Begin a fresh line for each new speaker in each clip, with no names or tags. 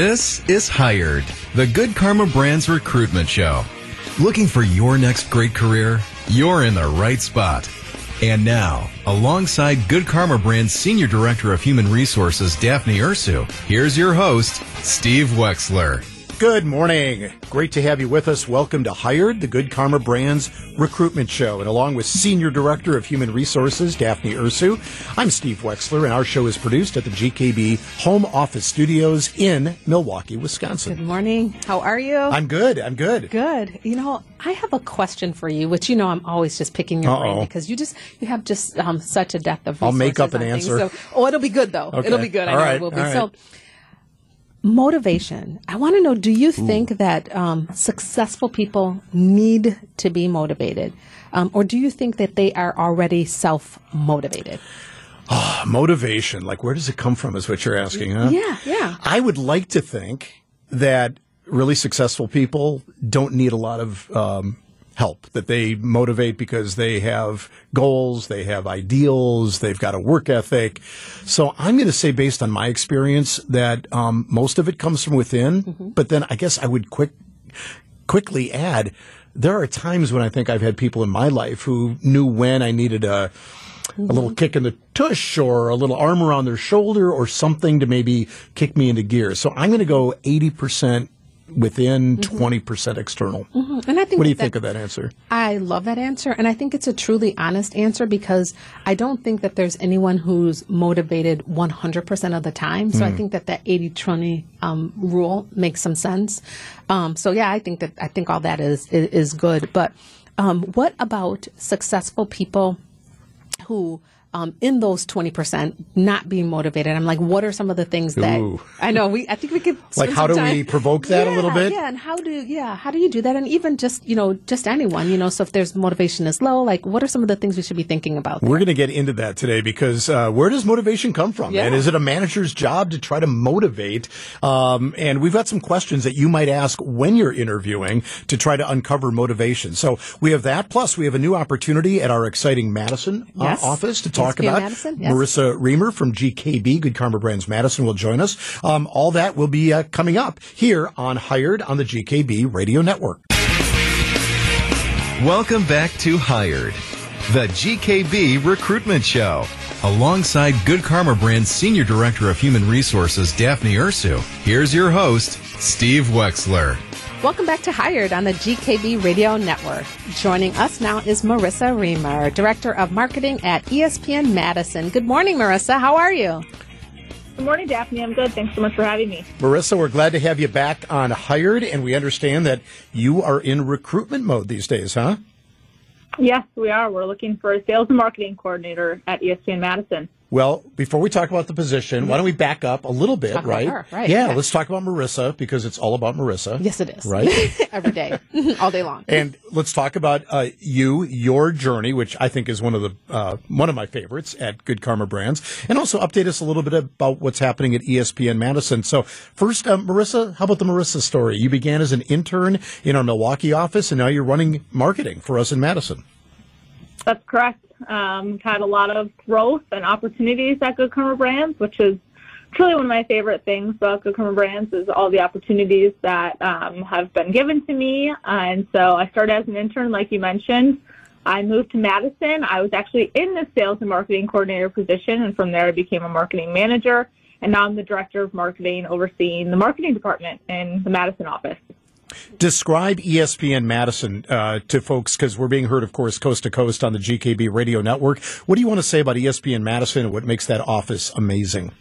This is Hired, the Good Karma Brands recruitment show. Looking for your next great career? You're in the right spot. And now, alongside Good Karma Brand's Senior Director of Human Resources, Daphne Ursu, here's your host, Steve Wexler.
Good morning. Great to have you with us. Welcome to Hired, the Good Karma Brands recruitment show. And along with Senior Director of Human Resources, Daphne Ursu, I'm Steve Wexler, and our show is produced at the GKB Home Office Studios in Milwaukee, Wisconsin.
Good morning. How are you?
I'm good. I'm good.
Good. You know, I have a question for you, which you know I'm always just picking your
Uh-oh.
brain because you just you have just um, such a depth of.
I'll make up an
things.
answer.
So, oh, it'll be good though.
Okay.
It'll be good. I know
right.
it will be.
All right.
Motivation. I want to know: Do you think that um, successful people need to be motivated, um, or do you think that they are already self motivated?
Motivation, like where does it come from, is what you're asking, huh?
Yeah, yeah.
I would like to think that really successful people don't need a lot of um, help, that they motivate because they have goals, they have ideals, they've got a work ethic. So I'm going to say, based on my experience, that um, most of it comes from within. But then I guess I would quick quickly add there are times when I think I've had people in my life who knew when I needed a a little kick in the tush or a little arm around their shoulder or something to maybe kick me into gear. So I'm going to go 80% within, 20% external.
And I think
What do you
that-
think of that answer?
I love that answer, and I think it's a truly honest answer because I don't think that there's anyone who's motivated 100% of the time. So I think that that 80-20 um, rule makes some sense. Um, so yeah, I think that I think all that is is, is good. But um, what about successful people who? Um, in those twenty percent, not being motivated, I'm like, what are some of the things that
Ooh.
I know? We, I think we could
Like, how do we provoke that a little bit?
Yeah, and how do yeah how do you do that and even just you know just anyone you know so if there's motivation is low like what are some of the things we should be thinking about
We're going to get into that today because uh, where does motivation come from?
Yeah.
And is it a manager's job to try to motivate? Um, and we've got some questions that you might ask when you're interviewing to try to uncover motivation. So we have that. Plus, we have a new opportunity at our exciting Madison uh,
Yes.
office to talk
ESPN
about.
Madison, yes.
Marissa Reamer from GKB, Good Karma Brands Madison, will join us. Um, all that will be uh, coming up here on Hired on the GKB Radio Network.
Welcome back to Hired, the GKB recruitment show. Alongside Good Karma Brand's Senior Director of Human Resources, Daphne Ursu, here's your host, Steve Wexler.
Welcome back to hired on the gkb radio network joining us now is marissa reamer director of marketing at espn madison good morning marissa how are you
Good morning, Daphne. I'm good. Thanks so much for having me.
Marissa, we're glad to have you back on Hired, and we understand that you are in recruitment mode these days, huh?
Yes, we are. We're looking for a sales and marketing coordinator at ESPN Madison.
Well, before we talk about the position, why don't we back up a little bit, right?
her, right,
Yeah,
yeah.
let's talk about Marissa because it's all about Marissa.
yes it is
Right?
every day all day long
and let's talk about uh, you, your journey, which I think is one of the uh, one of my favorites at Good Karma Brands, and also update us a little bit about what's happening at ESPN Madison. So, first, uh, Marissa, how about the Marissa story? You began as an intern in our Milwaukee office, and now you're running marketing for us in Madison.
That's correct. Um, we've had a lot of growth and opportunities at Good Karma Brands, which is truly one of my favorite things about Good Karma Brands is all the opportunities that um, have been given to me. and so I started as an intern, like you mentioned. I moved to Madison. I was actually in the sales and marketing coordinator position, and from there I became a marketing manager. And now I'm the director of marketing, overseeing the marketing department in the Madison office.
Describe ESPN Madison uh, to folks because we're being heard, of course, coast to coast on the GKB radio network. What do you want to say about ESPN Madison and what makes that office amazing?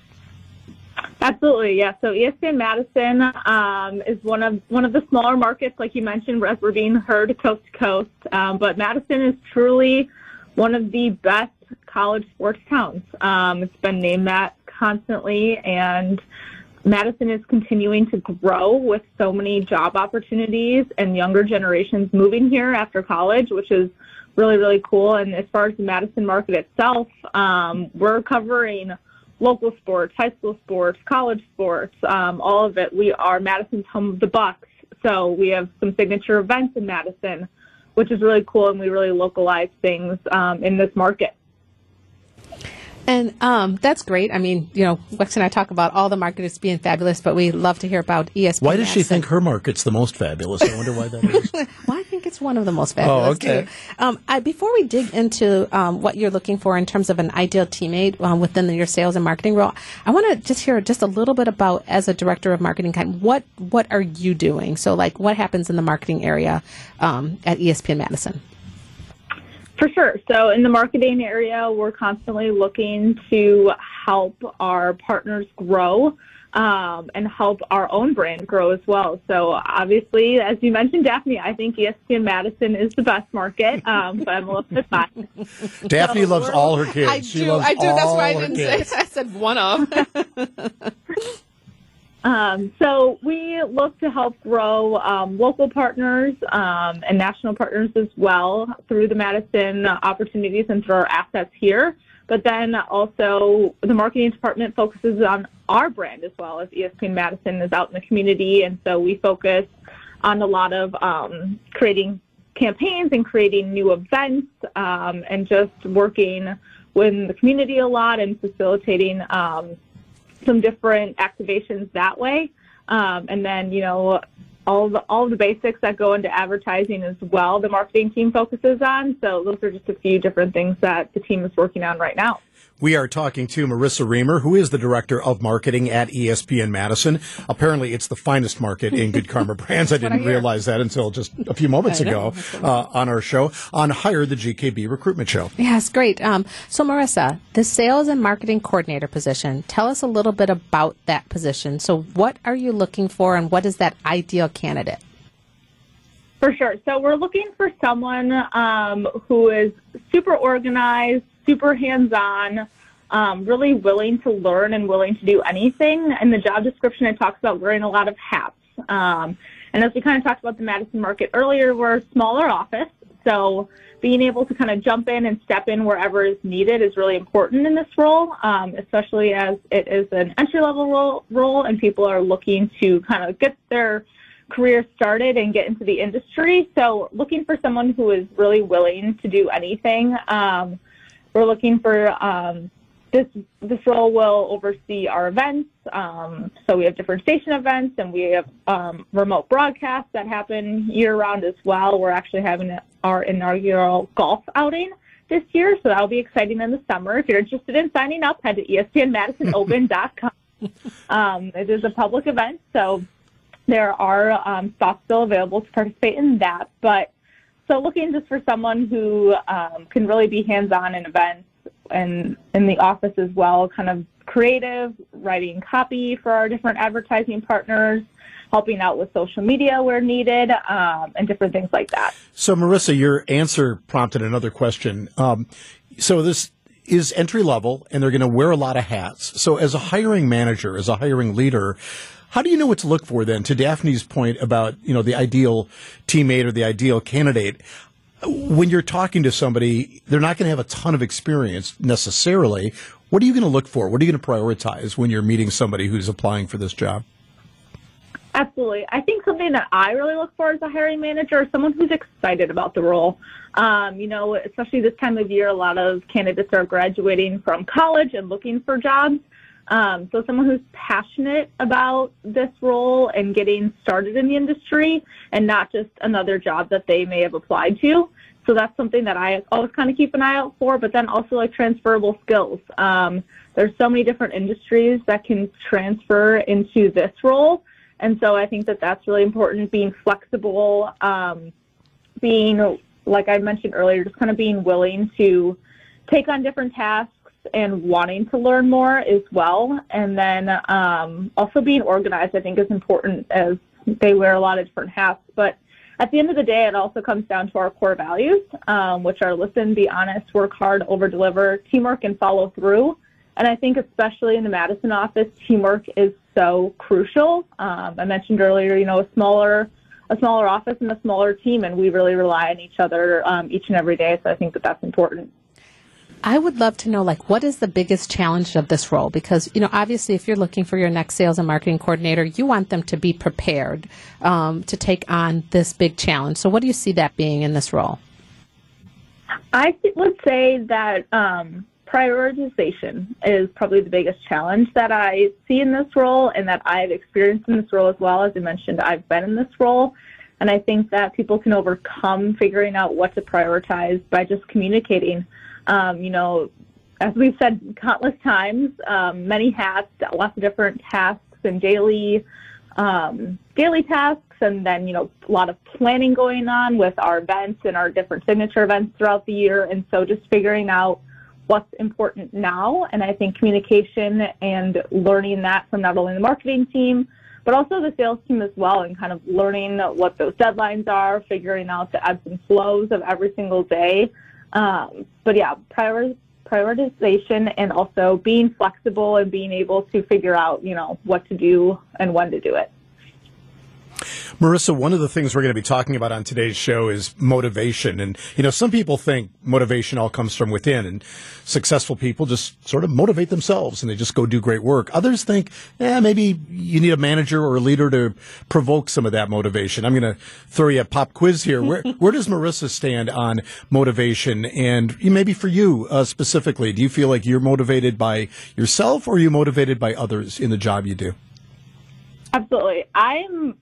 Absolutely, yeah. So ESPN Madison um, is one of one of the smaller markets, like you mentioned, as we're being heard coast to coast. Um, but Madison is truly one of the best college sports towns. Um, it's been named that constantly, and Madison is continuing to grow with so many job opportunities and younger generations moving here after college, which is really, really cool. And as far as the Madison market itself, um, we're covering local sports, high school sports, college sports, um, all of it. We are Madison's home of the Bucks. So we have some signature events in Madison, which is really cool, and we really localize things um, in this market.
And um, that's great. I mean, you know, Wex and I talk about all the marketers being fabulous, but we love to hear about ESPN.
Why does she think her market's the most fabulous? I wonder why that is.
well, I think it's one of the most fabulous
oh, okay.
too. Um, I, before we dig into um, what you're looking for in terms of an ideal teammate um, within your sales and marketing role, I want to just hear just a little bit about as a director of marketing. Kind what what are you doing? So, like, what happens in the marketing area um, at ESPN Madison?
For sure. So in the marketing area, we're constantly looking to help our partners grow um, and help our own brand grow as well. So obviously, as you mentioned, Daphne, I think ESPN Madison is the best market, um, but I'm a little bit biased.
Daphne so loves all her kids.
I
she
do.
I
do. That's why I didn't say. I said one of.
Um, so we look to help grow um, local partners um, and national partners as well through the Madison opportunities and through our assets here. But then also the marketing department focuses on our brand as well as ESPN Madison is out in the community, and so we focus on a lot of um, creating campaigns and creating new events um, and just working with the community a lot and facilitating um, some different activations that way. Um, and then, you know, all the all the basics that go into advertising as well. The marketing team focuses on. So those are just a few different things that the team is working on right now.
We are talking to Marissa Reamer, who is the director of marketing at ESPN Madison. Apparently, it's the finest market in Good Karma Brands. I didn't I realize that until just a few moments ago uh, on our show on Hire the GKB Recruitment Show.
Yes, great. Um, so, Marissa, the sales and marketing coordinator position. Tell us a little bit about that position. So, what are you looking for, and what is that ideal candidate?
For sure. So we're looking for someone um, who is super organized, super hands-on, um, really willing to learn and willing to do anything. In the job description, it talks about wearing a lot of hats. Um, and as we kind of talked about the Madison market earlier, we're a smaller office, so being able to kind of jump in and step in wherever is needed is really important in this role, um, especially as it is an entry-level role, role and people are looking to kind of get their career started and get into the industry. So looking for someone who is really willing to do anything. Um, we're looking for um, this this role will oversee our events. Um, so we have different station events and we have um, remote broadcasts that happen year round as well. We're actually having our inaugural golf outing this year, so that'll be exciting in the summer. If you're interested in signing up, head to espnmadisonOpen.com. um, it is a public event, so there are um, spots still available to participate in that. But so looking just for someone who um, can really be hands-on in events and in the office as well, kind of creative, writing copy for our different advertising partners, helping out with social media where needed, um, and different things like that.
So, Marissa, your answer prompted another question. Um, so this is entry level, and they're going to wear a lot of hats. So, as a hiring manager, as a hiring leader, how do you know what to look for then? To Daphne's point about, you know, the ideal teammate or the ideal candidate, when you're talking to somebody, they're not going to have a ton of experience necessarily. What are you going to look for? What are you going to prioritize when you're meeting somebody who's applying for this job?
Absolutely. I think something that I really look for as a hiring manager is someone who's excited about the role. Um, you know, especially this time of year, a lot of candidates are graduating from college and looking for jobs. Um, so someone who's passionate about this role and getting started in the industry and not just another job that they may have applied to. So that's something that I always kind of keep an eye out for, but then also like transferable skills. Um, there's so many different industries that can transfer into this role. And so I think that that's really important, being flexible, um, being, like I mentioned earlier, just kind of being willing to take on different tasks and wanting to learn more as well. And then um, also being organized, I think, is important as they wear a lot of different hats. But at the end of the day, it also comes down to our core values, um, which are listen, be honest, work hard, over deliver, teamwork, and follow through. And I think, especially in the Madison office, teamwork is so crucial. Um, I mentioned earlier, you know, a smaller a smaller office and a smaller team, and we really rely on each other um, each and every day. So I think that that's important.
I would love to know, like, what is the biggest challenge of this role? Because, you know, obviously, if you're looking for your next sales and marketing coordinator, you want them to be prepared um, to take on this big challenge. So, what do you see that being in this role?
I would say that um, prioritization is probably the biggest challenge that I see in this role and that I've experienced in this role as well. As I mentioned, I've been in this role. And I think that people can overcome figuring out what to prioritize by just communicating. Um, you know, as we've said countless times, um, many hats, lots of different tasks and daily um, daily tasks, and then you know a lot of planning going on with our events and our different signature events throughout the year. And so just figuring out what's important now. And I think communication and learning that from not only the marketing team, but also the sales team as well, and kind of learning what those deadlines are, figuring out the ebbs and flows of every single day. Um, but yeah, prior, prioritization and also being flexible and being able to figure out, you know, what to do and when to do it.
Marissa, one of the things we're going to be talking about on today's show is motivation. And, you know, some people think motivation all comes from within and successful people just sort of motivate themselves and they just go do great work. Others think, yeah, maybe you need a manager or a leader to provoke some of that motivation. I'm going to throw you a pop quiz here. Where, where does Marissa stand on motivation? And maybe for you uh, specifically, do you feel like you're motivated by yourself or are you motivated by others in the job you do?
Absolutely. I'm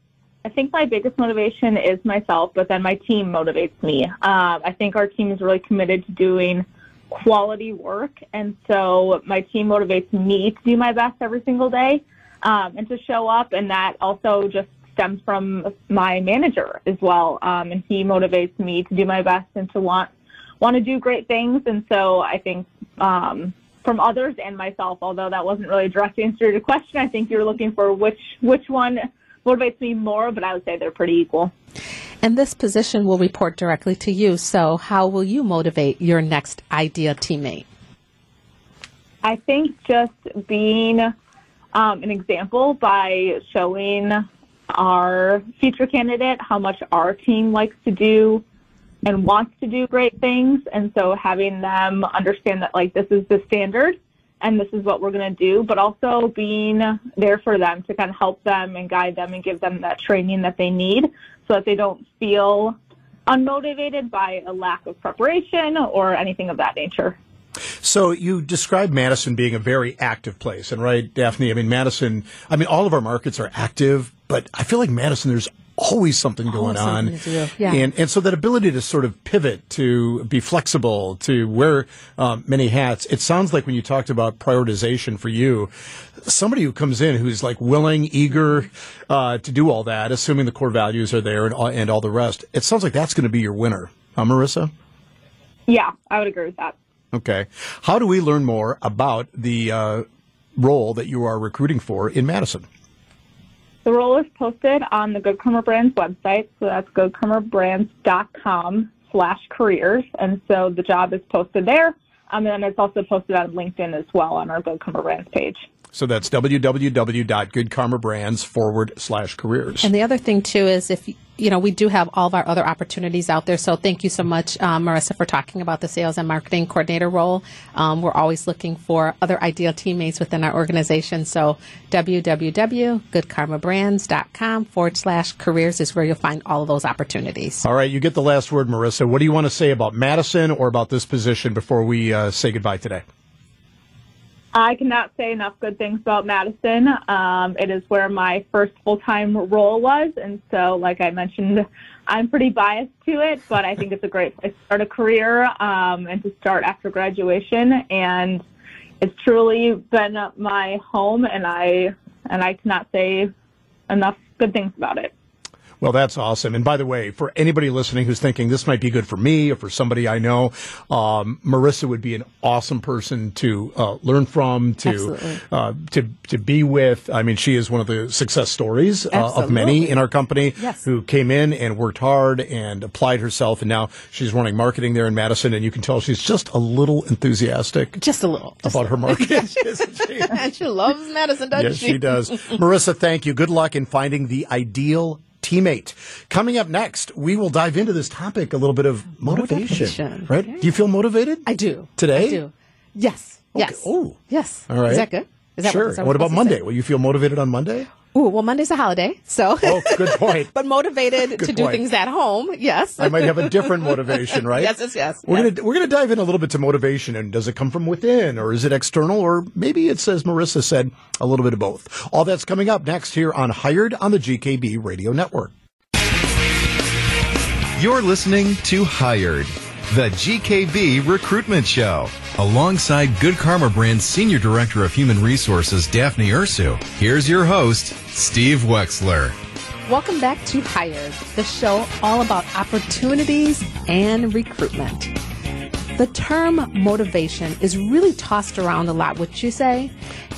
I think my biggest motivation is myself, but then my team motivates me. Uh, I think our team is really committed to doing quality work, and so my team motivates me to do my best every single day um, and to show up, and that also just stems from my manager as well, um, and he motivates me to do my best and to want want to do great things, and so I think. Um, from others and myself, although that wasn't really a direct answer to your question. I think you're looking for which which one motivates me more, but I would say they're pretty equal.
And this position will report directly to you. So, how will you motivate your next idea teammate?
I think just being um, an example by showing our future candidate how much our team likes to do and wants to do great things. And so having them understand that, like, this is the standard and this is what we're going to do, but also being there for them to kind of help them and guide them and give them that training that they need so that they don't feel unmotivated by a lack of preparation or anything of that nature.
So you described Madison being a very active place, and right, Daphne? I mean, Madison. I mean, all of our markets are active, but I feel like Madison. There's always something going
always on. yeah.
And, and so that ability to sort of pivot, to be flexible, to wear um, many hats. It sounds like when you talked about prioritization for you, somebody who comes in who's like willing, eager uh, to do all that, assuming the core values are there and, and all the rest. It sounds like that's going to be your winner. Huh, Marissa?
Yeah, I would agree with that.
Okay. How do we learn more about the uh, role that you are recruiting for in Madison?
The role is posted on the Good Karma Brands website, so that's goodkarmabrands.com slash careers, and so the job is posted there, um, and then it's also posted on LinkedIn as well on our Good Karma Brands page.
So that's www.goodkarmabrands forward slash careers.
And the other thing too is if you know we do have all of our other opportunities out there. So thank you so much, um, Marissa, for talking about the sales and marketing coordinator role. Um, we're always looking for other ideal teammates within our organization. So www.goodkarmabrands.com forward slash careers is where you'll find all of those opportunities.
All right, you get the last word, Marissa. What do you want to say about Madison or about this position before we uh, say goodbye today?
I cannot say enough good things about Madison. Um, it is where my first full time role was. And so, like I mentioned, I'm pretty biased to it, but I think it's a great place to start a career um, and to start after graduation. And it's truly been my home, and I and I cannot say enough good things about it.
Well, that's awesome. And by the way, for anybody listening who's thinking this might be good for me or for somebody I know, um, Marissa would be an awesome person to uh, learn from, to uh, to to be with. I mean, she is one of the success stories uh, of many in our company
yes.
who came in and worked hard and applied herself, and now she's running marketing there in Madison. And you can tell she's just a little enthusiastic,
just a little,
just about her marketing.
she? she loves Madison, doesn't
yes,
she?
Yes, she does. Marissa, thank you. Good luck in finding the ideal teammate. Coming up next, we will dive into this topic a little bit of motivation.
motivation.
Right?
Okay.
Do you feel motivated?
I do.
Today?
I do. Yes.
Okay.
Yes.
Oh.
Yes.
All right.
Is that good? Is that
sure.
is that
what about Monday? Will you feel motivated on Monday?
Ooh, well, Monday's a holiday, so.
Oh, good point.
but motivated to do things at home, yes.
I might have a different motivation, right?
Yes, yes, yes,
We're
yes.
gonna we're gonna dive in a little bit to motivation, and does it come from within, or is it external, or maybe it's as Marissa said, a little bit of both. All that's coming up next here on Hired on the GKB Radio Network.
You're listening to Hired, the GKB Recruitment Show. Alongside Good Karma Brand's Senior Director of Human Resources, Daphne Ursu, here's your host, Steve Wexler.
Welcome back to Hired, the show all about opportunities and recruitment. The term motivation is really tossed around a lot, would you say?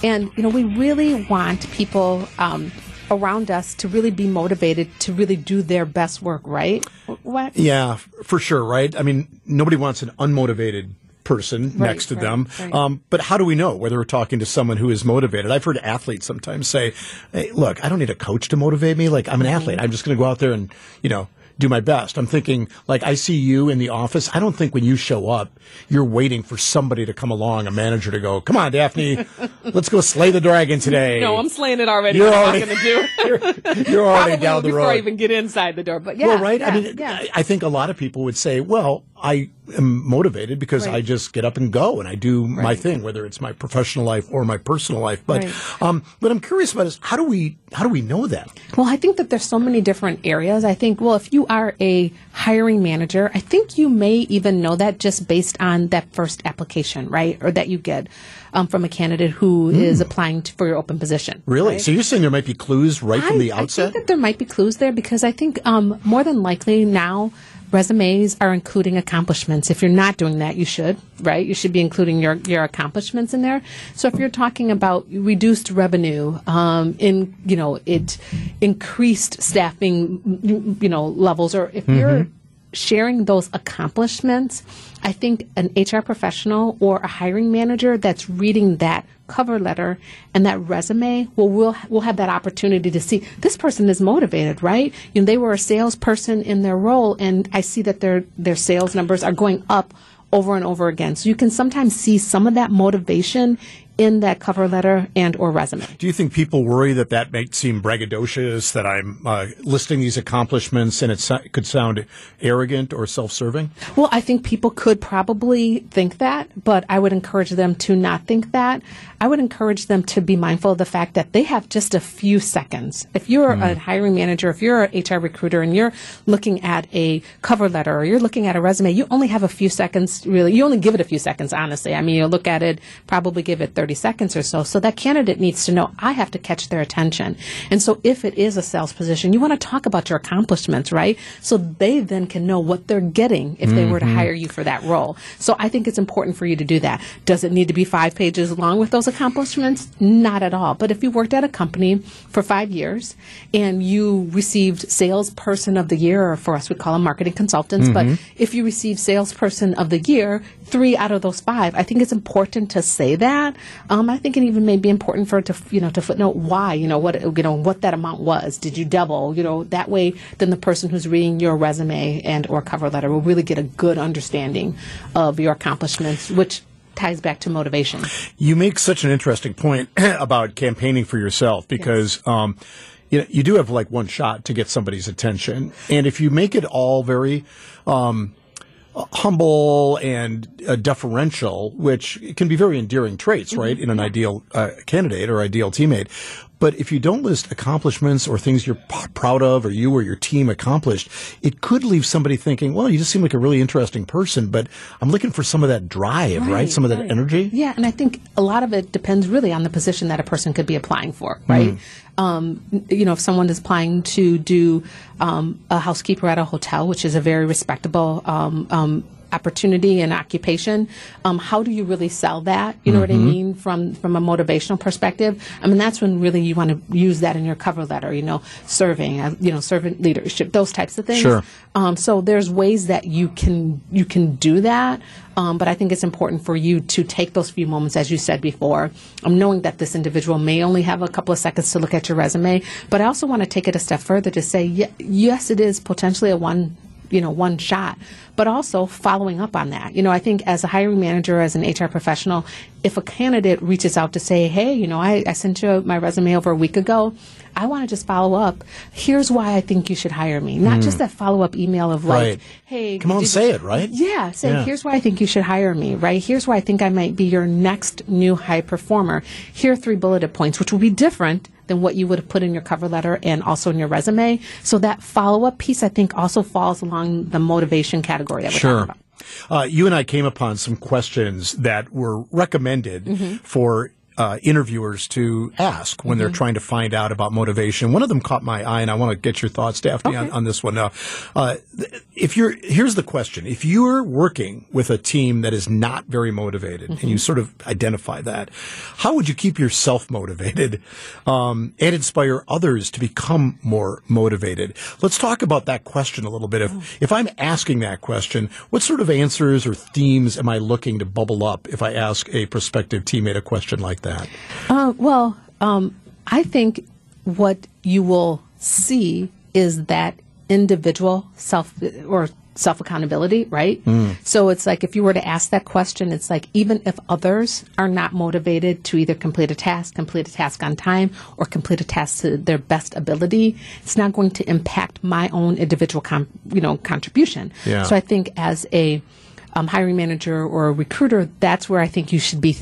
And, you know, we really want people um, around us to really be motivated to really do their best work, right? What?
Yeah, for sure, right? I mean, nobody wants an unmotivated person
Right,
next to
right,
them.
right.
Um, but how do we know whether we're talking to someone who is motivated? I've heard athletes sometimes say, hey, look, I don't need a coach to motivate me. Like, I'm an
Mm-hmm.
athlete. I'm just going to go out there and, you know, do my best. I'm thinking, like, I see you in the office. I don't think when you show up, you're waiting for somebody to come along, a manager to go, come on, Daphne, let's go slay the dragon today.
No, I'm slaying it already.
You're already-
gonna do?
you're, you're already down the
before
road.
I even get inside the door. But yeah,
well, right?
yeah,
I mean,
yeah.
I think a lot of people would say, well, I am motivated because
Right.
I just get up and go and I do my thing, whether it's my professional life or my personal life. But,
Right.
um, what I'm curious about is how do we, how do we know that?
Well, I think that there's so many different areas. I think, well, if you are a hiring manager, I think you may even know that just based on that first application, right? Or that you get um, from a candidate who is applying to, for your open position.
Really?
right?
So you're saying there might be clues right from
the
the
I think that there might be clues there because I think um, more than likely now resumes are including accomplishments. If you're not doing that, you should, right? You should be including your, your accomplishments in there. So if you're talking about reduced revenue, um, in you know it increased staffing, you know levels, or if you're sharing those accomplishments, I think an HR professional or a hiring manager that's reading that cover letter and that resume well, we'll will have that opportunity to see this person is motivated, right? You know, they were a salesperson in their role, and I see that their their sales numbers are going up over and over again. So you can sometimes see some of that motivation in that cover letter and or resume.
Do you think people worry that that might seem braggadocious, that I'm uh, listing these accomplishments and it so- could sound arrogant or self-serving?
Well, I think people could probably think that, but I would encourage them to not think that. I would encourage them to be mindful of the fact that they have just a few seconds. If you're a hiring manager, if you're an HR recruiter and you're looking at a cover letter or you're looking at a resume, you only have a few seconds really. You only give it a few seconds, honestly. I mean, you look at it, probably give it 30 seconds or so. So that candidate needs to know I have to catch their attention. And so if it is a sales position, you want to talk about your accomplishments, right? So they then can know what they're getting if they were to mm-hmm. hire you for that role. So I think it's important for you to do that. Does it need to be five pages long with those accomplishments? Not at all. But if you worked at a company for five years and you received salesperson of the year, or for us we call them marketing consultants, but mm-hmm. if you received salesperson of the year, three out of those five, I think it's important to say that. Um, I think it even may be important for it to, you know, to footnote why, you know, what, you know, what that amount was. Did you double? You know, that way, then the person who's reading your resume and or cover letter will really get a good understanding of your accomplishments, which ties back to motivation.
You make such an interesting point about campaigning for yourself because um, you know you do have like one shot to get somebody's attention, and if you make it all very um, humble and uh, deferential, which can be very endearing traits, right, in an ideal uh, candidate or ideal teammate. But if you don't list accomplishments or things you're p- proud of or you or your team accomplished, it could leave somebody thinking, well, you just seem like a really interesting person, but I'm looking for some of that drive, right? Some of that
right.
energy.
Yeah, and I think a lot of it depends really on the position that a person could be applying for, right? Um, you know, if someone is applying to do um, a housekeeper at a hotel, which is a very respectable um, um, opportunity and occupation, um, how do you really sell that? You know what I mean from from a motivational perspective. I mean, that's when really you want to use that in your cover letter. You know, serving, uh, you know, servant leadership, those types of things.
Sure.
Um, so there's ways that you can you can do that, um, but I think it's important for you to take those few moments, as you said before, um, knowing that this individual may only have a couple of seconds to look at your resume. But I also want to take it a step further to say, ye- yes, it is potentially a one you know, one shot, but also following up on that. You know, I think as a hiring manager, as an HR professional, if a candidate reaches out to say, hey, you know, I, I sent you my resume over a week ago, I want to just follow up. Here's why I think you should hire me. Not just that follow up email of like,
Right.
hey,
Come on, say it, right?
yeah, say
Yeah.
here's why I think you should hire me, right? Here's why I think I might be your next new high performer. Here are three bulleted points, which will be different than what you would have put in your cover letter and also in your resume. So that follow up piece, I think, also falls along the motivation category that we're
Sure.
talking about.
Uh, you and I came upon some questions that were recommended
Mm-hmm.
for uh, interviewers to ask when
Mm-hmm.
they're trying to find out about motivation. One of them caught my eye, and I want to get your thoughts, Daphne, on,
Okay.
on this one. Now, uh, if you're here's the question: If you're working with a team that is not very motivated, and you
Mm-hmm.
sort of identify that, how would you keep yourself motivated um, and inspire others to become more motivated? Let's talk about that question a little bit. If if I'm asking that question, what sort of answers or themes am I looking to bubble up if I ask a prospective teammate a question like that?
Uh, well, um, I think what you will see is that individual self or self accountability, right? So it's like if you were to ask that question, it's like even if others are not motivated to either complete a task, complete a task on time, or complete a task to their best ability, it's not going to impact my own individual, com- you know, contribution.
Yeah.
So I think as a um, hiring manager or a recruiter, that's where I think you should be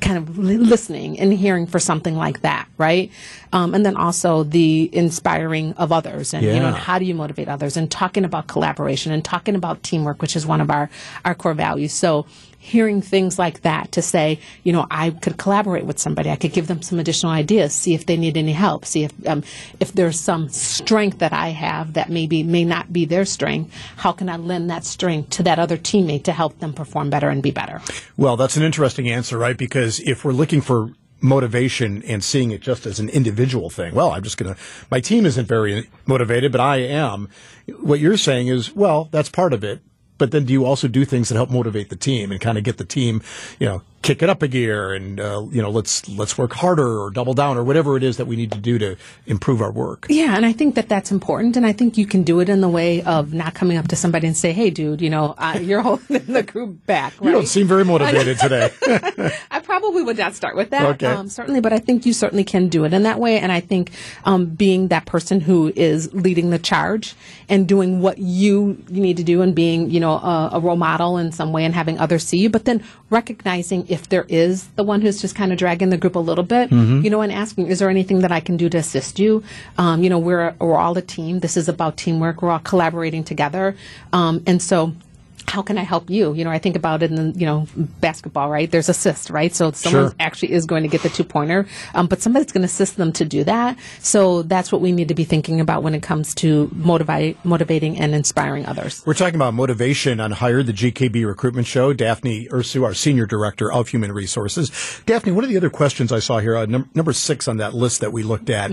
kind of listening and hearing for something like that, right? Um, and then also the inspiring of others, and you know, and how do you motivate others, and talking about collaboration and talking about teamwork, which is one of our our core values. So. Hearing things like that to say, you know, I could collaborate with somebody. I could give them some additional ideas, see if they need any help, see if um, if there's some strength that I have that maybe may not be their strength. How can I lend that strength to that other teammate to help them perform better and be better?
Well, that's an interesting answer, right? Because if we're looking for motivation and seeing it just as an individual thing, well, I'm just going to, my team isn't very motivated, but I am. What you're saying is, well, that's part of it. But then do you also do things that help motivate the team and kind of get the team, you know, kick it up a gear and, uh, you know, let's, let's work harder or double down or whatever it is that we need to do to improve our work.
Yeah, and I think that that's important, and I think you can do it in the way of not coming up to somebody and say, "Hey, dude, you know, uh, you're holding the group back." Right?
You don't seem very motivated today.
I probably would not start with that,
Okay.
um, certainly, but I think you certainly can do it in that way. And I think um, being that person who is leading the charge and doing what you, you need to do and being, you know, a, a role model in some way and having others see you, but then recognizing if there is the one who's just kind of dragging the group a little bit, you know, and asking, is there anything that I can do to assist you? Um, you know, we're, we're all a team. This is about teamwork. We're all collaborating together. Um, and so, how can I help you? You know, I think about it in, you know, basketball, right? There's assist, right? So someone
Sure.
actually is going to get the two pointer, um, but somebody's going to assist them to do that. So that's what we need to be thinking about when it comes to motivate, motivating and inspiring others.
We're talking about motivation on Hire, the GKB recruitment show. Daphne Ursu, our senior director of human resources. Daphne, one of the other questions I saw here, uh, num- number six on that list that we looked at.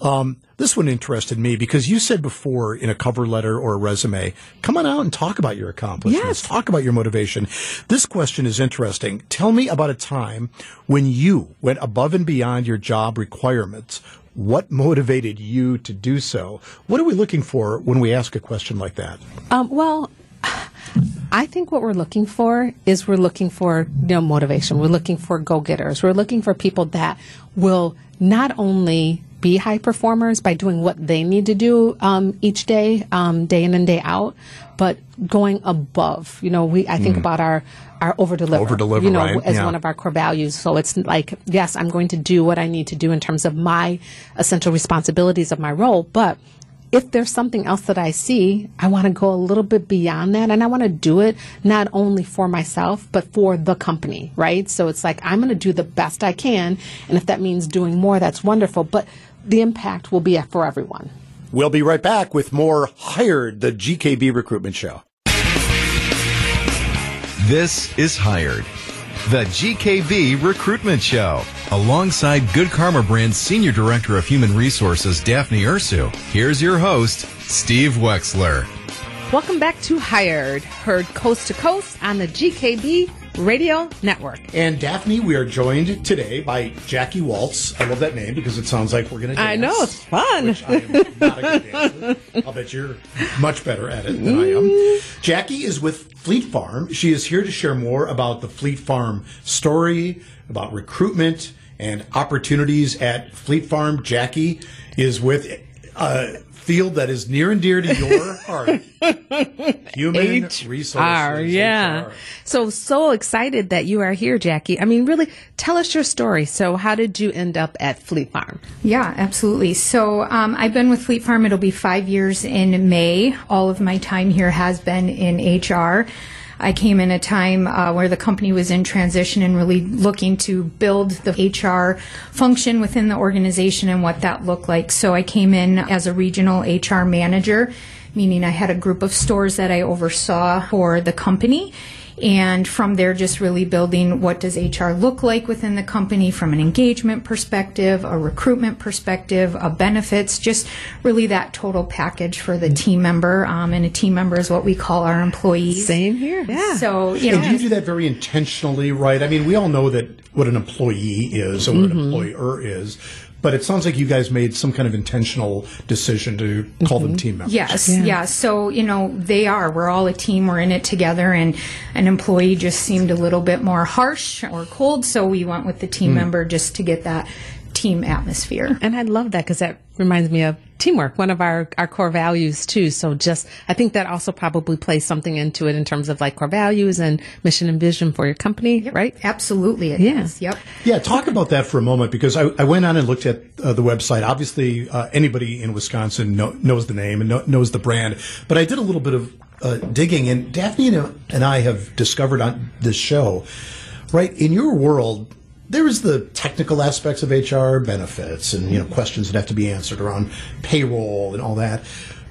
Um, this one interested me because you said before in a cover letter or a resume, come on out and talk about your accomplishments.
Yes.
Talk about your motivation. This question is interesting. Tell me about a time when you went above and beyond your job requirements. What motivated you to do so? What are we looking for when we ask a question like that?
Um, well, I think what we're looking for is we're looking for you know motivation. We're looking for go getters. We're looking for people that will not only be high performers by doing what they need to do um, each day, um, day in and day out, but going above. You know, we I think about our our over deliver.
Over-deliver,
you know,
right?
as
Yeah.
one of our core values. So it's like, yes, I'm going to do what I need to do in terms of my essential responsibilities of my role, but if there's something else that I see, I want to go a little bit beyond that and I want to do it not only for myself, but for the company, right? So it's like, I'm going to do the best I can. And if that means doing more, that's wonderful. But the impact will be for everyone.
We'll be right back with more Hired, the GKB recruitment show.
This is Hired, the GKB Recruitment Show. Alongside Good Karma Brand's Senior Director of Human Resources, Daphne Ursu, here's your host, Steve Wexler.
Welcome back to Hired, heard coast to coast on the GKB Radio Network.
And Daphne, we are joined today by Jackie Waltz. I love that name because it sounds like we're going to dance.
I know, it's fun.
I am not a good dancer. I'll bet you're much better at it than I am. Mm. Jackie is with Fleet Farm. She is here to share more about the Fleet Farm story, about recruitment and opportunities at Fleet Farm. Jackie is with a field that is near and dear to your heart. Human resources.
HR, yeah.
HR.
So, so excited that you are here, Jackie. I mean, really, tell us your story. So, how did you end up at Fleet Farm?
Yeah, absolutely. So um, I've been with Fleet Farm. It'll be five years in May. All of my time here has been in HR. I came in a time uh, where the company was in transition and really looking to build the HR function within the organization and what that looked like. So I came in as a regional HR manager, meaning I had a group of stores that I oversaw for the company and from there just really building what does hr look like within the company from an engagement perspective a recruitment perspective a benefits just really that total package for the team member um, and a team member is what we call our employees
Same here. Yeah.
so you
And
know
you do that very intentionally, right? I mean, we all know that what an employee is or what an employer is, but it sounds like you guys made some kind of intentional decision to call them mm-hmm. team members.
Yes, yeah. So, you know, they are. We're all a team. We're in it together. And an employee just seemed a little bit more harsh or cold. So we went with the team hmm. member just to get that team atmosphere.
And I love that because that reminds me of teamwork, one of our, our core values too. So just, I think that also probably plays something into it in terms of like core values and mission and vision for your company, right?
Absolutely. It
Yeah.
is. Yep.
Yeah, talk about that for a moment because I, I went on and looked at uh, the website. Obviously, uh, anybody in Wisconsin know, knows the name and know, knows the brand, but I did a little bit of uh, digging, and Daphne and, and I have discovered on this show, right, in your world, there is the technical aspects of HR benefits and you know questions that have to be answered around payroll and all that,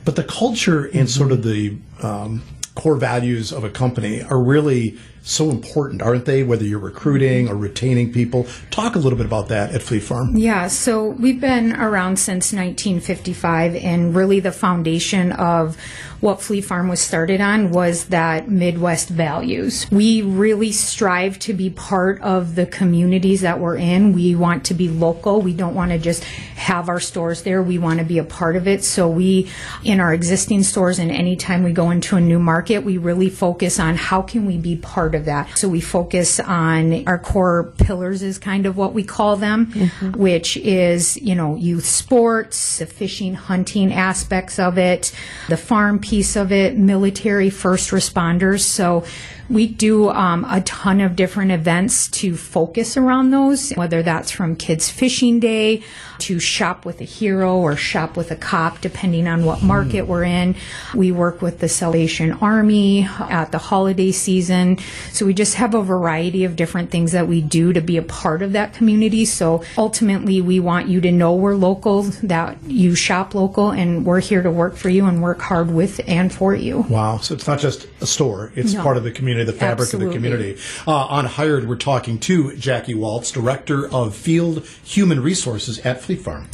but the culture and sort of the um, core values of a company are really so important, aren't they? Whether you're recruiting or retaining people, talk a little bit about that at Fleet Farm.
Yeah, so we've been around since 1955, and really the foundation of what Fleet Farm was started on was that Midwest values. We really strive to be part of the communities that we're in. We want to be local. We don't want to just have our stores there. We want to be a part of it. So we, in our existing stores and anytime we go into a new market, we really focus on how can we be part of that. So we focus on our core pillars is kind of what we call them, which is, you know, youth sports, the fishing, hunting aspects of it, the farm piece of it, military, first responders. So we do um, a ton of different events to focus around those, whether that's from Kids Fishing Day to Shop with a Hero or Shop with a Cop, depending on what market we're in. We work with the Salvation Army at the holiday season. So we just have a variety of different things that we do to be a part of that community. So ultimately, we want you to know we're local, that you shop local, and we're here to work for you and work hard with and for you.
Wow. So it's not just a store, it's
No.
part of the community, the fabric of the community. Uh, on Hired, we're talking to Jackie Waltz, Director of Field Human Resources at Fleet Farm.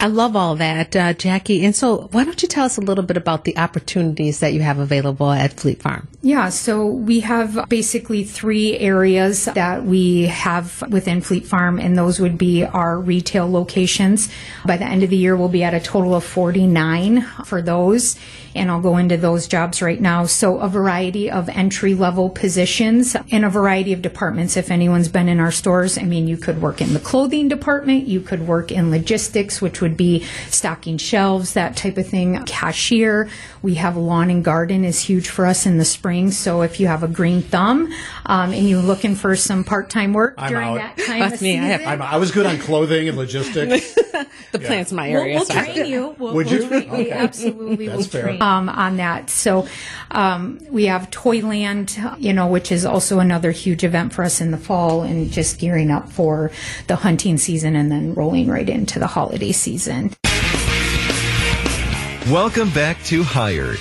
I love all that, uh, Jackie. And so, why don't you tell us a little bit about the opportunities that you have available at Fleet Farm?
Yeah, so we have basically three areas that we have within Fleet Farm, and those would be our retail locations. By the end of the year, we'll be at a total of 49 for those, and I'll go into those jobs right now. So, a variety of entry level positions in a variety of departments. If anyone's been in our stores, I mean, you could work in the clothing department, you could work in logistics, which would be stocking shelves, that type of thing, cashier. We have lawn and garden is huge for us in the spring. So if you have a green thumb um, and you're looking for some part time work
I'm
during
out.
that time
That's
of
me. I have-
season,
I'm, I was good on clothing and logistics.
The plant's my
We'll,
area.
we'll
so-
train you. We'll,
Would you?
we'll train- we absolutely
That's
will
fair.
train um, on that. So um, we have Toyland, you know, which is also another huge event for us in the fall, and just gearing up for the hunting season, and then rolling right into the holiday season.
Welcome back to Hired,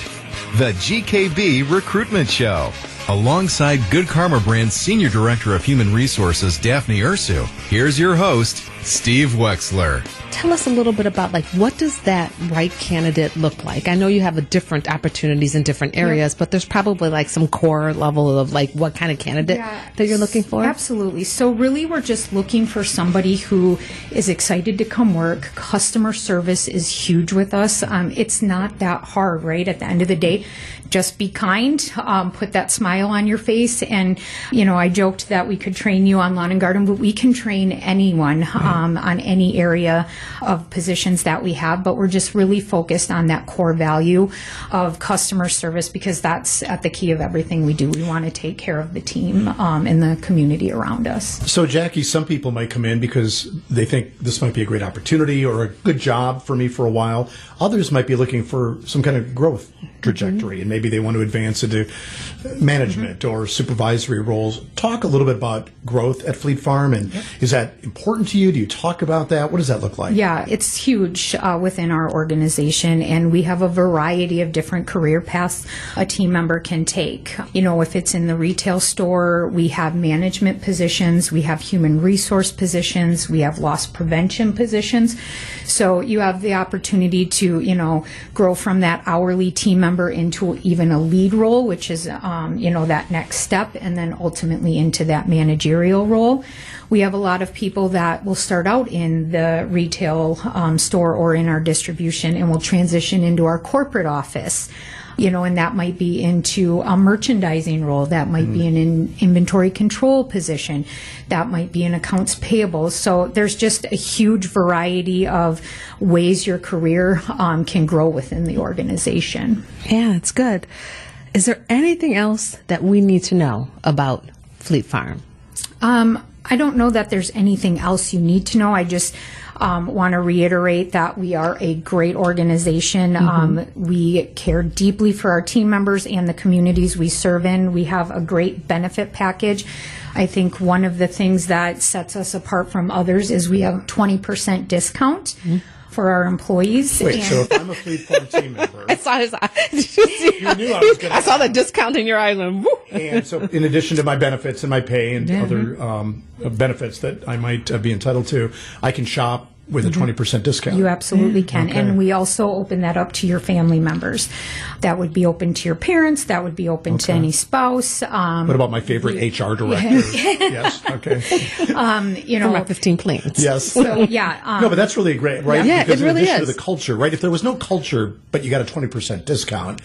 the GKB recruitment show. Alongside Good Karma Brand's Senior Director of Human Resources, Daphne Ursu, here's your host, Steve Wexler.
Tell us a little bit about like what does that right candidate look like? I know you have a different opportunities in different areas, but there's probably like some core level of like what kind of candidate that you're looking for.
Absolutely. So really we're just looking for somebody who is excited to come work. Customer service is huge with us. Um, it's not that hard, right? At the end of the day, just be kind, um, put that smile on your face. And, you know, I joked that we could train you on lawn and garden, but we can train anyone um, on any area of positions that we have. But we're just really focused on that core value of customer service because that's at the key of everything we do. We want to take care of the team um, and the community around us.
So, Jackie, some people might come in because they think this might be a great opportunity or a good job for me for a while. Others might be looking for some kind of growth trajectory, and maybe they want to advance into management or supervisory roles. Talk a little bit about growth at Fleet Farm, and is that important to you? Do you talk about that? What does that look like?
Yeah, it's huge uh, within our organization, and we have a variety of different career paths a team member can take. You know, if it's in the retail store, we have management positions, we have human resource positions, we have loss prevention positions. So you have the opportunity to, you know, grow from that hourly team member into even a lead role, which is, um, you know, that next step, and then ultimately into that managerial role. We have a lot of people that will start out in the retail um, store or in our distribution and will transition into our corporate office. You know, and that might be into a merchandising role, that might be an in inventory control position, that might be an accounts payable. So there's just a huge variety of ways your career um, can grow within the organization.
Yeah, it's good. Is there anything else that we need to know about Fleet Farm?
Um, I don't know that there's anything else you need to know. I just um, want to reiterate that we are a great organization. Um, we care deeply for our team members and the communities we serve in. We have a great benefit package. I think one of the things that sets us apart from others is we have 20% discount for our employees.
Wait,
And-
so if I'm a Fleet Farm team member,
I saw his eye. You
knew I was gonna-
I saw the discount in your eyes woo.
and so in addition to my benefits and my pay and other um, benefits that I might uh, be entitled to, I can shop with a 20% discount.
You absolutely can.
Okay.
And we also open that up to your family members. That would be open to your parents. That would be open to any spouse. Um,
what about my favorite HR director? yes, okay.
you
For
know,
my 15 planes.
Yes.
so yeah. Um,
No, but that's really great, right?
Yeah,
because
it really
in
is.
to the culture, right? If there was no culture, but you got a 20% discount,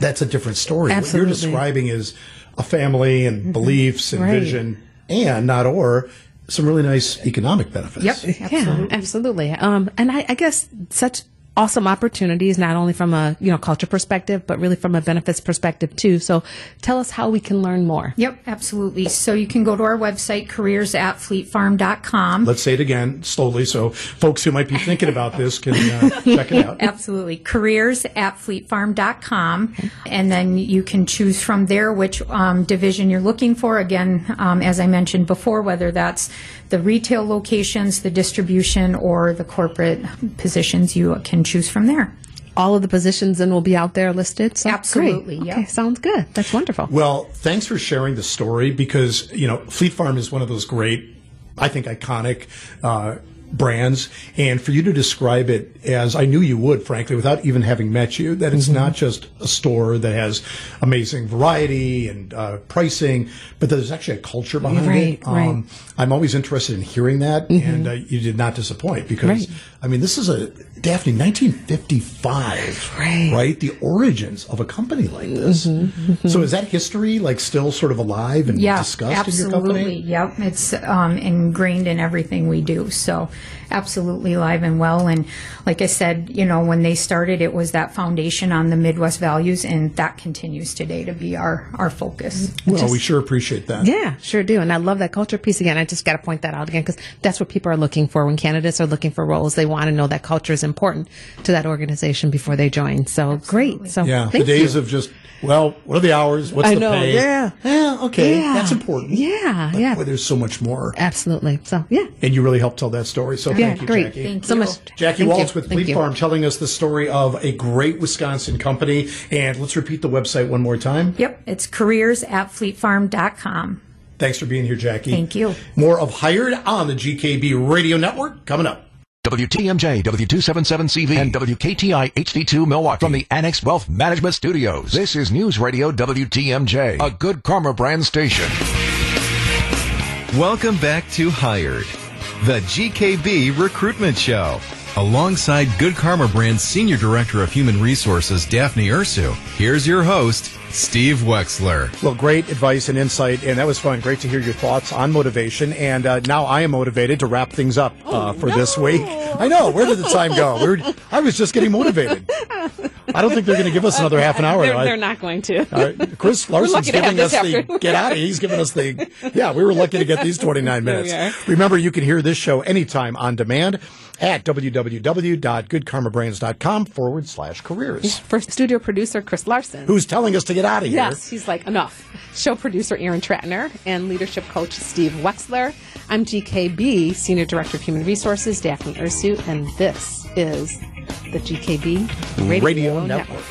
that's a different story.
Absolutely.
What you're describing is a family and beliefs and
Right.
vision and not or some really nice economic benefits.
Yep.
Yeah, absolutely. Um, and I, I guess such awesome opportunities, not only from a you know culture perspective, but really from a benefits perspective too. So, tell us how we can learn more.
Yep, absolutely. So you can go to our website, careers at fleetfarm.com.
Let's say it again slowly so folks who might be thinking about this can uh, check it out.
Absolutely. Careers at fleetfarm.com. And then you can choose from there which um, division you're looking for. Again, um, as I mentioned before, whether that's the retail locations, the distribution, or the corporate positions, you can choose from there.
All of the positions and will be out there listed. So
Absolutely,
Great.
yeah.
Okay, sounds good. That's wonderful.
Well, thanks for sharing the story because, you know, Fleet Farm is one of those great, I think, iconic uh, brands. And for you to describe it as I knew you would, frankly, without even having met you, that
Mm-hmm.
it's not just a store that has amazing variety and uh, pricing, but that there's actually a culture behind
Right,
it.
right. Mm-hmm.
I'm always interested in hearing that, and uh, you did not disappoint because,
Right.
I mean, this is a Daphne 1955,
Right.
right? The origins of a company like this.
Mm-hmm,
So is that history like still sort of alive and
Yeah,
discussed in your
absolutely.
company?
Yep, it's um, ingrained in everything we do. So, absolutely live and well. And like I said, you know, when they started, it was that foundation on the Midwest values, and that continues today to be our our focus.
Well, we sure appreciate that.
Yeah, sure do. And I love that culture piece again. I just got to point that out again because that's what people are looking for when candidates are looking for roles. They want to know that culture is important to that organization before they join. So great. So
Yeah, the
thank
days
you.
of just well, what are the hours? What's
I
the
know,
pay?
yeah.
yeah, okay,
Yeah.
that's important.
Yeah,
But
yeah.
boy, there's so much more,
Absolutely. So yeah.
and you really helped tell that story. So
Yeah,
thank you,
great.
Jackie.
Thank
so
you.
much.
Jackie
Thank
Waltz
you.
with Fleet. Farm telling us the story of a great Wisconsin company. And let's repeat the website one more time.
Yep, it's careers at fleetfarm.com.
Thanks for being here, Jackie.
Thank you.
More of Hired on the GKB Radio Network coming up.
WTMJ, W277CV, and WKTI HD2 Milwaukee from the Annex Wealth Management Studios. This is News Radio WTMJ, a good karma brand station.
Welcome back to Hired, the GKB Recruitment Show. Alongside Good Karma Brand's Senior Director of Human Resources, Daphne Ursu, here's your host, Steve Wexler.
Well, great advice and insight, and that was fun. Great to hear your thoughts on motivation. And uh, now I am motivated to wrap things up uh, for this week. I know. Where did the time go? We were, I was just getting motivated. I don't think they're going to give us another half an hour.
They're,
I-
they're not going to.
Uh, Chris Larson's
lucky
giving us
this
the get out of. He's giving us the yeah. We were lucky to get these 29 minutes. Remember, you can hear this show anytime on demand at www.goodkarmabrands.com forward slash careers.
For studio producer Chris Larson.
Who's telling us to get out of here?
Yes, he's like, enough. Show producer Aaron Tratner and leadership coach Steve Wexler. I'm GKB, Senior Director of Human Resources, Daphne Ursu, and this is the GKB Radio,
Radio
Network.
Network.